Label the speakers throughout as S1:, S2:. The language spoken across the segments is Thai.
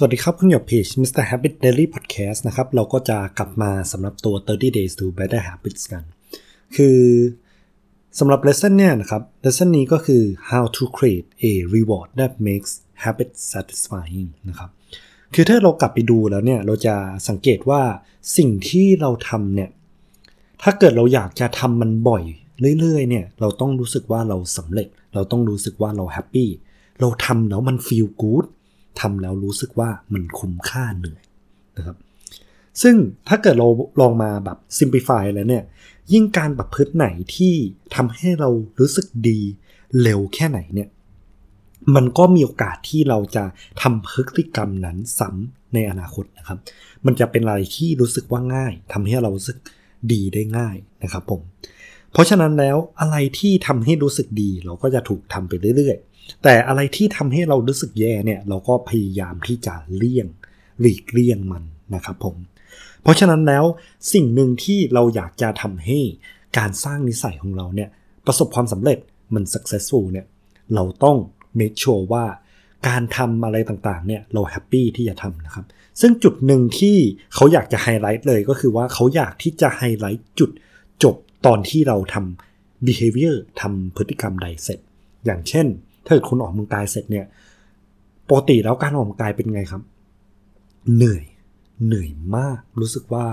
S1: สวัสดีครับคุณหยกเพจ Mr. Habit Daily Podcast นะครับ เราก็จะกลับมาสำหรับตัว 30 Days to Better Habits กัน คือสำหรับ lesson เนี่ยนะครับ lesson นี้ก็คือ how to create a reward that makes habit satisfying นะครับ คือถ้าเรากลับไปดูแล้วเนี่ย เราจะสังเกตว่าสิ่งที่เราทำเนี่ย ถ้าเกิดเราอยากจะทำมันบ่อยเรื่อยๆ เนี่ย เราต้องรู้สึกว่าเราสำเร็จ เราต้องรู้สึกว่าเราแฮปปี้ เราทำแล้วมัน feel good ทำแล้วรู้สึกว่ามันคุ้มค่าเหนื่อยนะครับ ซึ่งถ้าเกิดเราลองมาแบบ simplify แล้วเนี่ย ยิ่งการแบบพฤติไหนที่ทำให้เรารู้สึกดีเร็วแค่ไหนเนี่ย มันก็มีโอกาสที่เราจะทำพฤติกรรมนั้นซ้ำในอนาคตนะครับ มันจะเป็นอะไรที่รู้สึกว่าง่ายทำให้เรารู้สึกดีได้ง่ายนะครับผม เพราะฉะนั้นแล้วอะไรที่ทำให้รู้สึกดีเราก็จะถูกทำไปเรื่อย แต่อะไรที่ทำให้เรารู้สึกแย่เนี่ยเราก็พยายามที่จะเลี่ยงหลีกเลี่ยงมันนะครับผม เพราะฉะนั้นแล้วสิ่งหนึ่งที่เราอยากจะทำให้การสร้างนิสัยของเราเนี่ยประสบความสำเร็จมัน successful เนี่ยเราต้อง make sure ว่าการทำอะไรต่างๆ เนี่ยเราแฮปปี้ที่จะทำนะครับ ซึ่งจุดหนึ่งที่เขาอยากจะไฮไลท์เลยก็คือว่าเขาอยากที่จะไฮไลท์จุดจบตอนที่เราทำ behavior ทำพฤติกรรมใดเสร็จ อย่างเช่น ถ้าเกิดคุณออกกำลังกายเสร็จเนี่ยปกติแล้วการออกกำลังกายเป็นไงครับ เหนื่อยเหนื่อยมาก รู้สึกว่า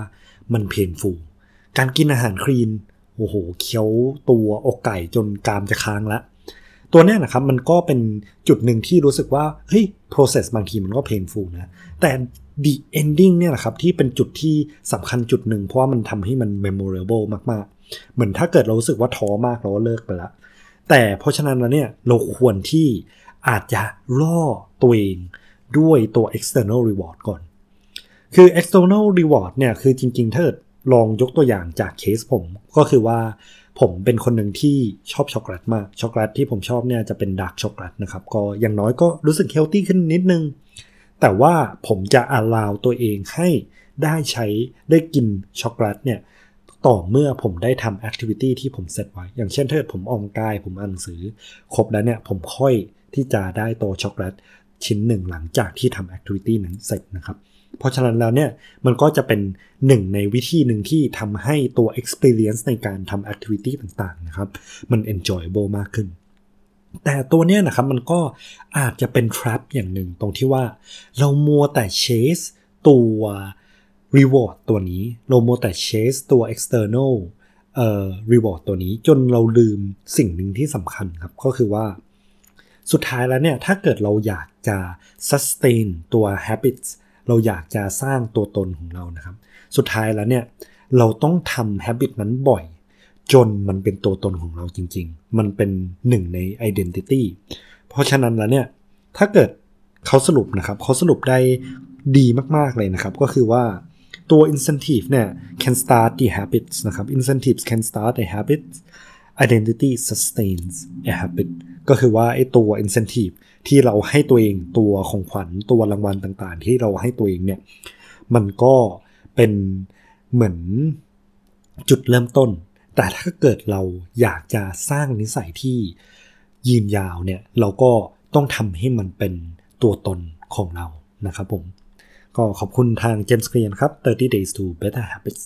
S1: มันเพนฟูการกินอาหารคลีนโอ้โหเคี้ยวตัวอกไก่จนกามจะค้างละตัวเนี้ยนะครับมันก็เป็นจุดหนึ่งที่รู้สึกว่าเฮ้ย process บางทีมันก็ painful นะแต่ the ending เนี่ยแหละครับที่เป็นจุดที่สำคัญจุดหนึ่งเพราะว่ามันทำให้มัน memorable มากๆ เหมือนถ้าเกิดเรารู้สึกว่าท้อมากเราก็เลิกไปละ แต่เพราะฉะนั้นแล้วเนี่ยเราควรที่อาจจะล่อตัวเองด้วยตัว external reward ก่อน คือ external reward เนี่ยคือจริงๆถ้าลองยกตัวอย่างจากเคสผมก็คือว่าผมเป็นคนหนึ่งที่ชอบช็อกโกแลตมาก ช็อกโกแลตที่ผมชอบเนี่ยจะเป็นดาร์กช็อกโกแลตนะครับ ก็อย่างน้อยก็รู้สึก healthy ขึ้นนิดนึง แต่ว่าผมจะ allow ตัวเองให้ได้ใช้ได้กินช็อกโกแลตเนี่ย ต่อเมื่อผมได้ทำ activity ที่ผมเซตไว้ อย่างเช่นถ้าเกิดผมออกกาย ผมอ่านหนังสือ ครบแล้วเนี่ย ผมค่อยที่จะได้โตช็อกโกแลตชิ้นหนึ่งหลังจากที่ทำ activity นั้นเสร็จนะครับเพราะฉะนั้นแล้วเนี่ยมันก็จะเป็นหนึ่งในวิธีหนึ่งที่ทำให้ตัว experience ในการทำ activity ต่างๆนะครับ มัน enjoyable มากขึ้น แต่ตัวเนี้ยนะครับมันก็อาจจะเป็น trap อย่างหนึ่งตรงที่ว่าเรามัวแต่ chase ตัว reward ตัวนี้เรามัวแต่ chase ตัว external เอ่อ reward ตัวนี้จนเราลืมสิ่งหนึ่งที่สำคัญครับ ก็คือว่า สุดท้ายแล้วเนี่ย ถ้าเกิดเราอยากจะ sustain ตัว habits เราอยากจะสร้างตัวตนของเรานะครับ สุดท้ายแล้วเนี่ย เราต้องทำ habit นั้นบ่อย จนมันเป็นตัวตนของเราจริง ๆ มันเป็นหนึ่งใน identity เพราะฉะนั้นแล้วเนี่ย ถ้าเกิดเขาสรุปนะครับ เขาสรุปได้ดีมาก ๆ เลยนะครับ ก็คือว่า ตัว incentive เนี่ย can start the habits นะครับ incentives can start the habits identity sustains a habit ก็คือว่าไอ้ตัว incentive ที่เราให้ตัวเองตัวของขวัญตัวรางวัลต่างๆ ที่เราให้ตัวเองเนี่ย มันก็เป็นเหมือนจุดเริ่มต้น แต่ถ้าเกิดเราอยากจะสร้างนิสัยที่ยืนยาวเนี่ย เราก็ต้องทำให้มันเป็นตัวตนของเรานะครับผม ก็ขอบคุณทาง James Clear ครับ30 days to better habits